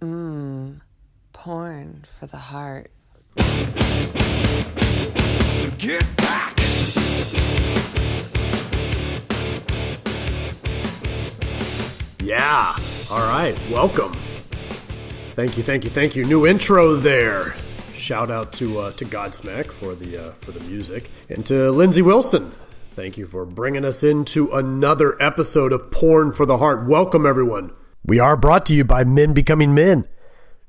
Mmm, porn for the heart. Get back! Yeah. All right. Welcome. Thank you. Thank you. Thank you. New intro there. Shout out to uh, to Godsmack for the uh, for the music and to Lindsay Wilson. Thank you for bringing us into another episode of Porn for the Heart. Welcome everyone. We are brought to you by Men Becoming Men.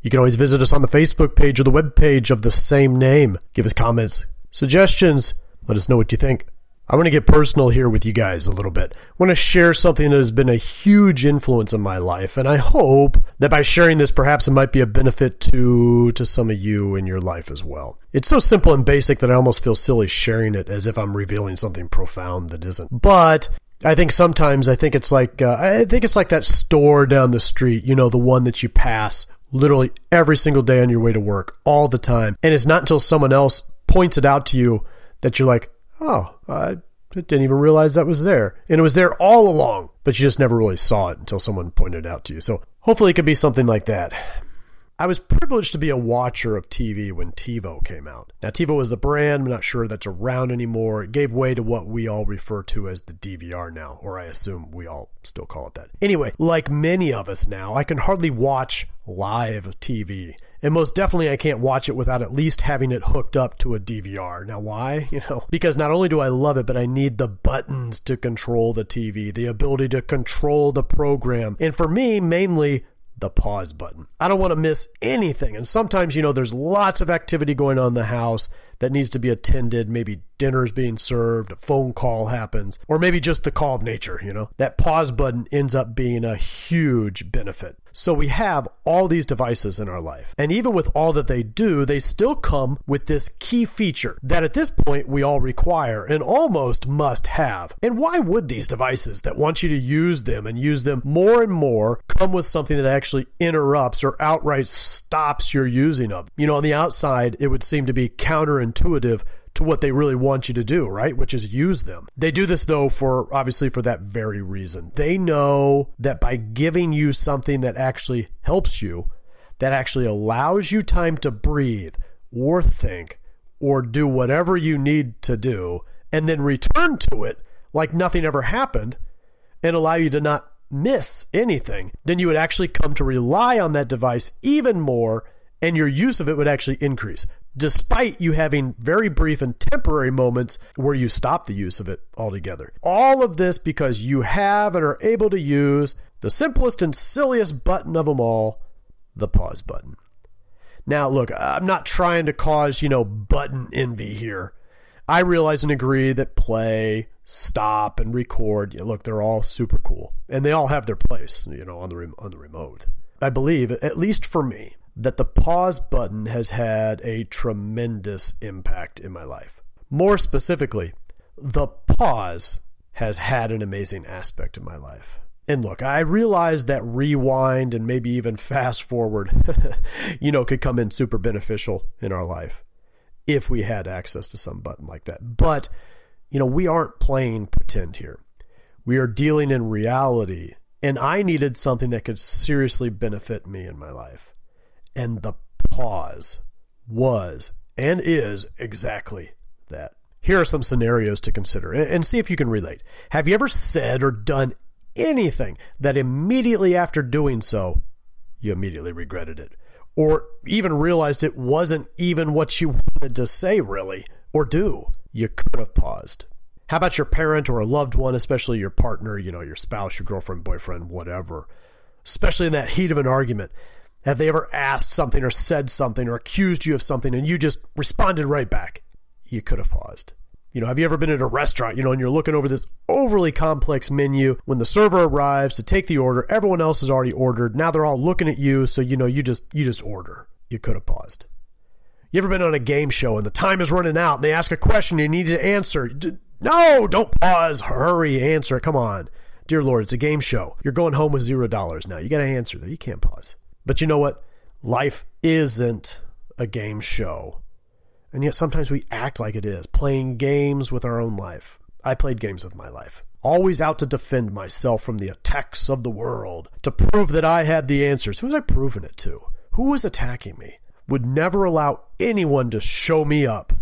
You can always visit us on the Facebook page or the web page of the same name. Give us comments, suggestions. Let us know what you think. I want to get personal here with you guys a little bit. I want to share something that has been a huge influence in my life, and I hope that by sharing this, perhaps it might be a benefit to to some of you in your life as well. It's so simple and basic that I almost feel silly sharing it as if I'm revealing something profound that isn't. But I think sometimes I think it's like uh, I think it's like that store down the street, you know, the one that you pass literally every single day on your way to work, all the time, and it's not until someone else points it out to you that you're like, oh, I didn't even realize that was there. And it was there all along, but you just never really saw it until someone pointed it out to you. So hopefully it could be something like that. I was privileged to be a watcher of TV when TiVo came out. Now, TiVo was the brand. I'm not sure that's around anymore. It gave way to what we all refer to as the DVR now, or I assume we all still call it that. Anyway, like many of us now, I can hardly watch live TV. And most definitely, I can't watch it without at least having it hooked up to a DVR. Now, why? You know, because not only do I love it, but I need the buttons to control the TV, the ability to control the program. And for me, mainly, the pause button. I don't want to miss anything. And sometimes, you know, there's lots of activity going on in the house that needs to be attended. Maybe dinner's being served, a phone call happens, or maybe just the call of nature, you know. That pause button ends up being a huge benefit. So we have all these devices in our life. And even with all that they do, they still come with this key feature that at this point we all require and almost must have. And why would these devices that want you to use them and use them more and more come with something that actually interrupts or outright stops your using of? You know, on the outside, it would seem to be counterintuitive to what they really want you to do, right? Which is use them. They do this though for obviously for that very reason. They know that by giving you something that actually helps you, that actually allows you time to breathe or think or do whatever you need to do and then return to it like nothing ever happened and allow you to not miss anything, then you would actually come to rely on that device even more and your use of it would actually increase despite you having very brief and temporary moments where you stop the use of it altogether. All of this because you have and are able to use the simplest and silliest button of them all, the pause button. Now, look, I'm not trying to cause, you know, button envy here. I realize and agree that play, stop, and record, you look, they're all super cool. And they all have their place, you know, on the, on the remote. I believe, at least for me, that the pause button has had a tremendous impact in my life. More specifically, the pause has had an amazing aspect in my life. And look, I realize that rewind and maybe even fast forward, you know, could come in super beneficial in our life if we had access to some button like that. But, you know, we aren't playing pretend here. We are dealing in reality. And I needed something that could seriously benefit me in my life. And the pause was and is exactly that. Here are some scenarios to consider and see if you can relate. Have you ever said or done anything that immediately after doing so, you immediately regretted it? Or even realized it wasn't even what you wanted to say, really, or do? You could have paused. How about your parent or a loved one, especially your partner, you know, your spouse, your girlfriend, boyfriend, whatever? Especially in that heat of an argument. Have they ever asked something or said something or accused you of something and you just responded right back? You could have paused. You know, have you ever been at a restaurant, you know, and you're looking over this overly complex menu when the server arrives to take the order, everyone else has already ordered. Now they're all looking at you, so you know you just you just order. You could have paused. You ever been on a game show and the time is running out and they ask a question you need to answer? No, don't pause. Hurry, answer. Come on. Dear Lord, it's a game show. You're going home with zero dollars now. You got to answer there. You can't pause. But you know what? Life isn't a game show. And yet sometimes we act like it is, playing games with our own life. I played games with my life. always out to defend myself from the attacks of the world, to prove that I had the answers. Who was I proving it to? Who was attacking me? Would never allow anyone to show me up.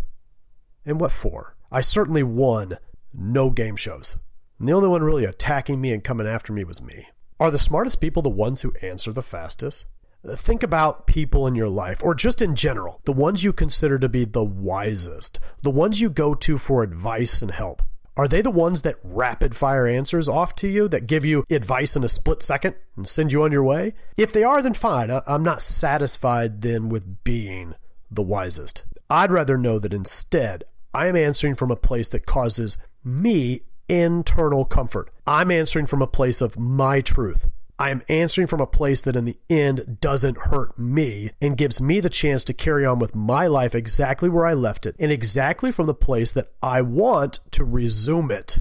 And what for? I certainly won no game shows. And the only one really attacking me and coming after me was me. Are the smartest people the ones who answer the fastest? Think about people in your life, or just in general, the ones you consider to be the wisest, the ones you go to for advice and help. Are they the ones that rapid fire answers off to you, that give you advice in a split second and send you on your way? If they are, then fine. I'm not satisfied then with being the wisest. I'd rather know that instead I am answering from a place that causes me internal comfort. I'm answering from a place of my truth. I am answering from a place that in the end doesn't hurt me and gives me the chance to carry on with my life exactly where I left it and exactly from the place that I want to resume it.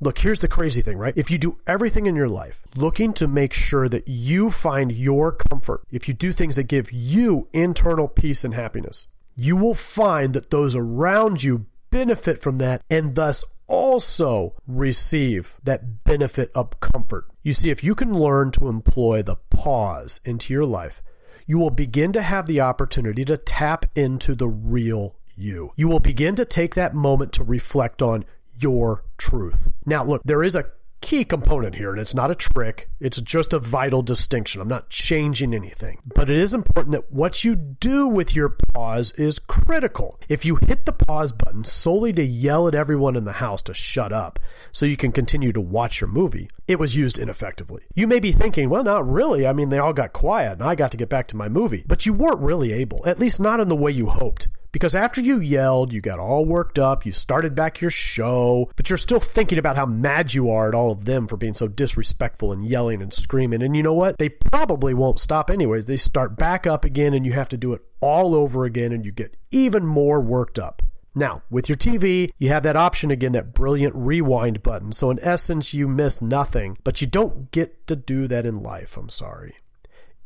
Look, here's the crazy thing, right? If you do everything in your life looking to make sure that you find your comfort, if you do things that give you internal peace and happiness, you will find that those around you benefit from that and thus also receive that benefit of comfort. You see, if you can learn to employ the pause into your life, you will begin to have the opportunity to tap into the real you. You will begin to take that moment to reflect on your truth. Now, look, there is a key component here, and it's not a trick. It's just a vital distinction. I'm not changing anything. But it is important that what you do with your pause is critical. If you hit the pause button solely to yell at everyone in the house to shut up so you can continue to watch your movie, it was used ineffectively. You may be thinking, well, not really. I mean, they all got quiet and I got to get back to my movie. But you weren't really able, at least not in the way you hoped. Because after you yelled, you got all worked up, you started back your show, but you're still thinking about how mad you are at all of them for being so disrespectful and yelling and screaming. And you know what? They probably won't stop anyways. They start back up again and you have to do it all over again and you get even more worked up. Now, with your TV, you have that option again, that brilliant rewind button. So, in essence, you miss nothing, but you don't get to do that in life. I'm sorry.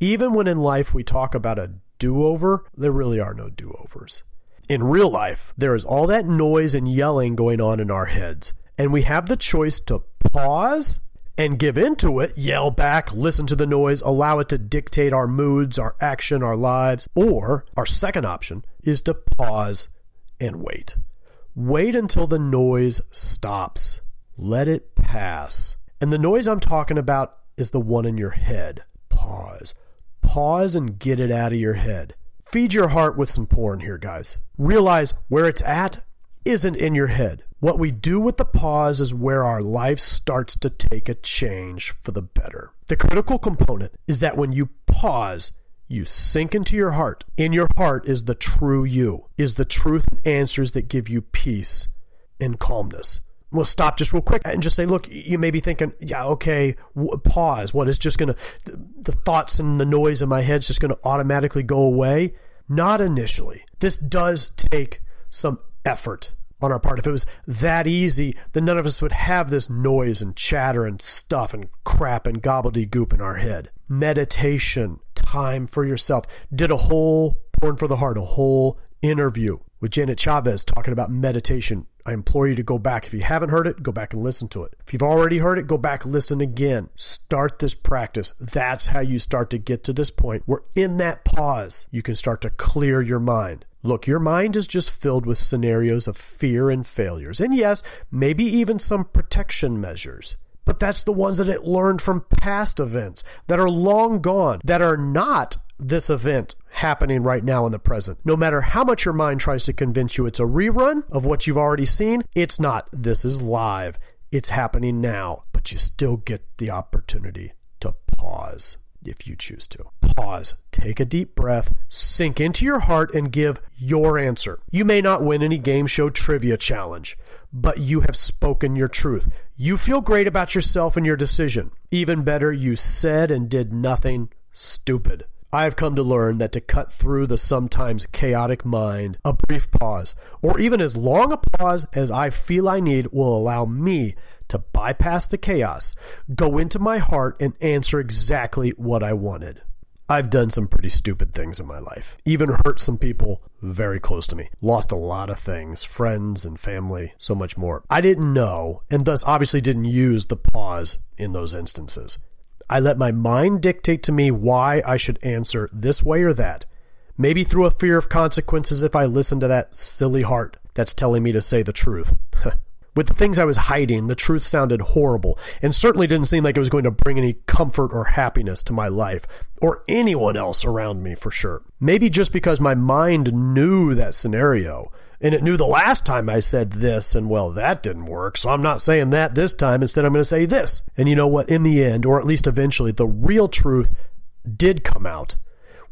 Even when in life we talk about a do over, there really are no do overs. In real life, there is all that noise and yelling going on in our heads, and we have the choice to pause and give into it, yell back, listen to the noise, allow it to dictate our moods, our action, our lives, or our second option is to pause and wait. Wait until the noise stops. Let it pass. And the noise I'm talking about is the one in your head. Pause. Pause and get it out of your head. Feed your heart with some porn here, guys. Realize where it's at isn't in your head. What we do with the pause is where our life starts to take a change for the better. The critical component is that when you pause, you sink into your heart. In your heart is the true you, is the truth and answers that give you peace and calmness. We'll stop just real quick and just say, look, you may be thinking, yeah, okay, w- pause. What is just going to, the thoughts and the noise in my head is just going to automatically go away? Not initially. This does take some effort on our part. If it was that easy, then none of us would have this noise and chatter and stuff and crap and gobbledygook in our head. Meditation, time for yourself. Did a whole Porn for the Heart, a whole interview with Janet Chavez talking about meditation. I implore you to go back. If you haven't heard it, go back and listen to it. If you've already heard it, go back, listen again. Start this practice. That's how you start to get to this point where in that pause, you can start to clear your mind. Look, your mind is just filled with scenarios of fear and failures. And yes, maybe even some protection measures. But that's the ones that it learned from past events that are long gone, that are not this event happening right now in the present. No matter how much your mind tries to convince you it's a rerun of what you've already seen, it's not. This is live. It's happening now, but you still get the opportunity to pause if you choose to. Pause, take a deep breath, sink into your heart, and give your answer. You may not win any game show trivia challenge, but you have spoken your truth. You feel great about yourself and your decision. Even better, you said and did nothing stupid. I have come to learn that to cut through the sometimes chaotic mind, a brief pause, or even as long a pause as I feel I need, will allow me to bypass the chaos, go into my heart, and answer exactly what I wanted. I've done some pretty stupid things in my life, even hurt some people very close to me, lost a lot of things, friends and family, so much more. I didn't know, and thus obviously didn't use the pause in those instances. I let my mind dictate to me why I should answer this way or that, maybe through a fear of consequences if I listen to that silly heart that's telling me to say the truth. With the things I was hiding, the truth sounded horrible and certainly didn't seem like it was going to bring any comfort or happiness to my life or anyone else around me for sure. Maybe just because my mind knew that scenario and it knew the last time I said this and well, that didn't work. So I'm not saying that this time. Instead, I'm going to say this. And you know what? In the end, or at least eventually, the real truth did come out,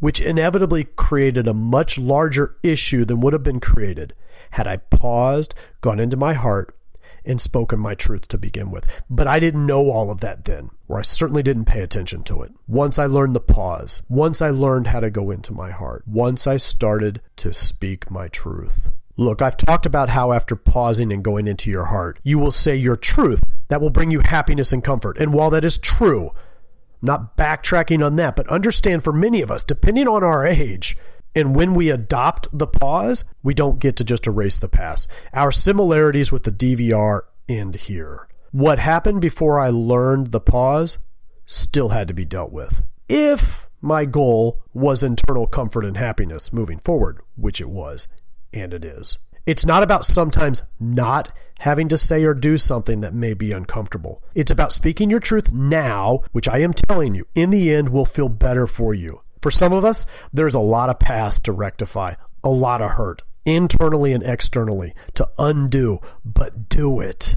which inevitably created a much larger issue than would have been created had I paused, gone into my heart, and spoken my truth to begin with. But I didn't know all of that then, or I certainly didn't pay attention to it. Once I learned the pause, once I learned how to go into my heart, once I started to speak my truth. Look, I've talked about how after pausing and going into your heart, you will say your truth that will bring you happiness and comfort. And while that is true, not backtracking on that, but understand for many of us, depending on our age, and when we adopt the pause, we don't get to just erase the past. Our similarities with the DVR end here. What happened before I learned the pause still had to be dealt with. If my goal was internal comfort and happiness moving forward, which it was, and it is. It's not about sometimes not having to say or do something that may be uncomfortable. It's about speaking your truth now, which I am telling you, in the end will feel better for you. For some of us, there's a lot of past to rectify, a lot of hurt, internally and externally, to undo, but do it.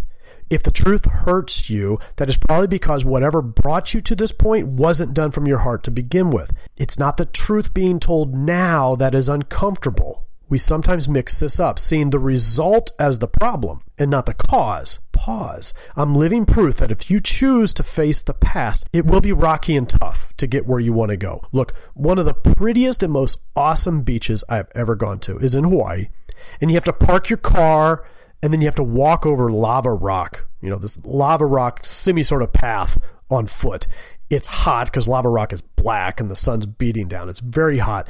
If the truth hurts you, that is probably because whatever brought you to this point wasn't done from your heart to begin with. It's not the truth being told now that is uncomfortable. We sometimes mix this up, seeing the result as the problem and not the cause. Pause. I'm living proof that if you choose to face the past, it will be rocky and tough to get where you want to go. Look, one of the prettiest and most awesome beaches I've ever gone to is in Hawaii, and you have to park your car and then you have to walk over lava rock, you know, this lava rock semi sort of path on foot. It's hot because lava rock is black and the sun's beating down. It's very hot.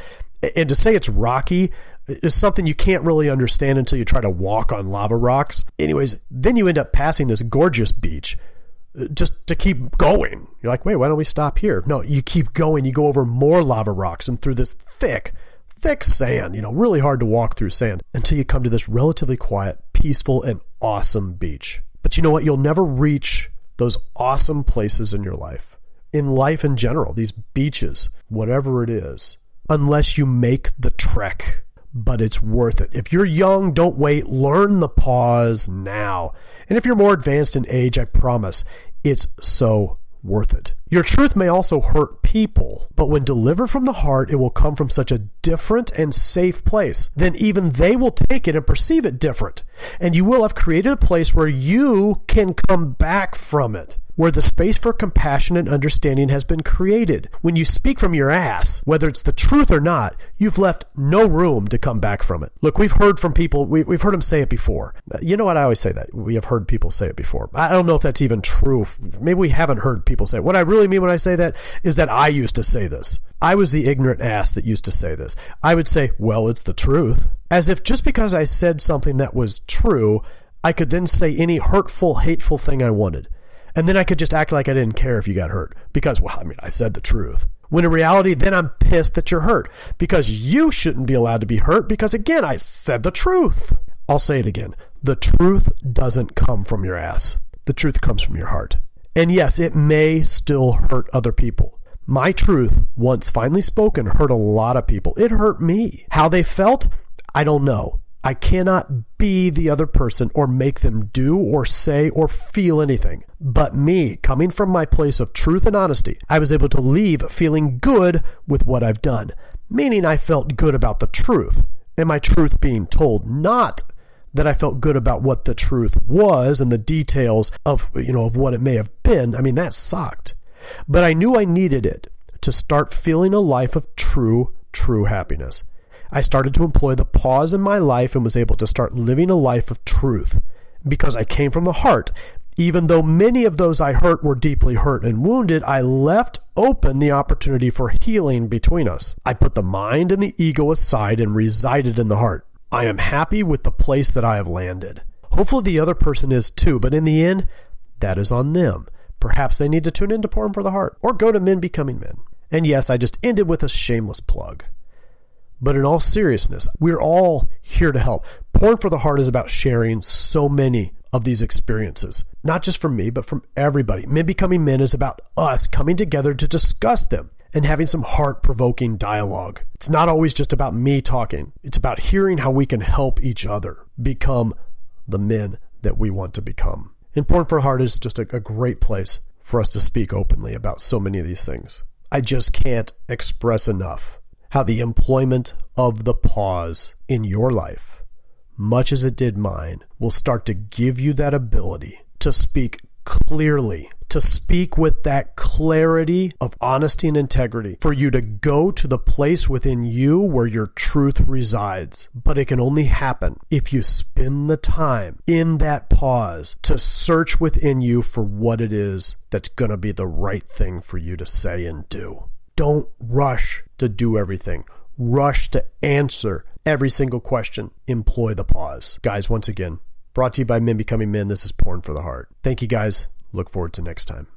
And to say it's rocky, is something you can't really understand until you try to walk on lava rocks. Anyways, then you end up passing this gorgeous beach uh, just to keep going. You're like, wait, why don't we stop here? No, you keep going. You go over more lava rocks and through this thick, thick sand, you know, really hard to walk through sand until you come to this relatively quiet, peaceful, and awesome beach. But you know what? You'll never reach those awesome places in your life, in life in general, these beaches, whatever it is, unless you make the trek but it's worth it. If you're young, don't wait. Learn the pause now. And if you're more advanced in age, I promise it's so worth it. Your truth may also hurt people, but when delivered from the heart, it will come from such a different and safe place. Then even they will take it and perceive it different. And you will have created a place where you can come back from it where the space for compassion and understanding has been created. When you speak from your ass, whether it's the truth or not, you've left no room to come back from it. Look, we've heard from people, we, have heard them say it before. You know what? I always say that. We have heard people say it before. I don't know if that's even true. Maybe we haven't heard people say it. What I really mean when I say that is that I used to say this. I was the ignorant ass that used to say this. I would say, well, it's the truth. As if just because I said something that was true, I could then say any hurtful, hateful thing I wanted. And then I could just act like I didn't care if you got hurt because, well, I mean, I said the truth. When in reality, then I'm pissed that you're hurt because you shouldn't be allowed to be hurt because, again, I said the truth. I'll say it again. The truth doesn't come from your ass. The truth comes from your heart. And yes, it may still hurt other people. My truth, once finally spoken, hurt a lot of people. It hurt me. How they felt, I don't know. I cannot be the other person or make them do or say or feel anything. But me, coming from my place of truth and honesty, I was able to leave feeling good with what I've done, meaning I felt good about the truth and my truth being told, not that I felt good about what the truth was and the details of, you know, of what it may have been. I mean, that sucked. But I knew I needed it to start feeling a life of true, true happiness. I started to employ the pause in my life and was able to start living a life of truth because I came from the heart Even though many of those I hurt were deeply hurt and wounded, I left open the opportunity for healing between us. I put the mind and the ego aside and resided in the heart. I am happy with the place that I have landed. Hopefully, the other person is too, but in the end, that is on them. Perhaps they need to tune into Porn for the Heart or go to Men Becoming Men. And yes, I just ended with a shameless plug. But in all seriousness, we're all here to help. Porn for the Heart is about sharing so many of these experiences, not just from me, but from everybody. Men Becoming Men is about us coming together to discuss them and having some heart provoking dialogue. It's not always just about me talking, it's about hearing how we can help each other become the men that we want to become. And Porn for Heart is just a, a great place for us to speak openly about so many of these things. I just can't express enough how the employment of the pause in your life much as it did mine, will start to give you that ability to speak clearly, to speak with that clarity of honesty and integrity, for you to go to the place within you where your truth resides. But it can only happen if you spend the time in that pause to search within you for what it is that's going to be the right thing for you to say and do. Don't rush to do everything. Rush to answer every single question. Employ the pause. Guys, once again, brought to you by Men Becoming Men. This is Porn for the Heart. Thank you guys. Look forward to next time.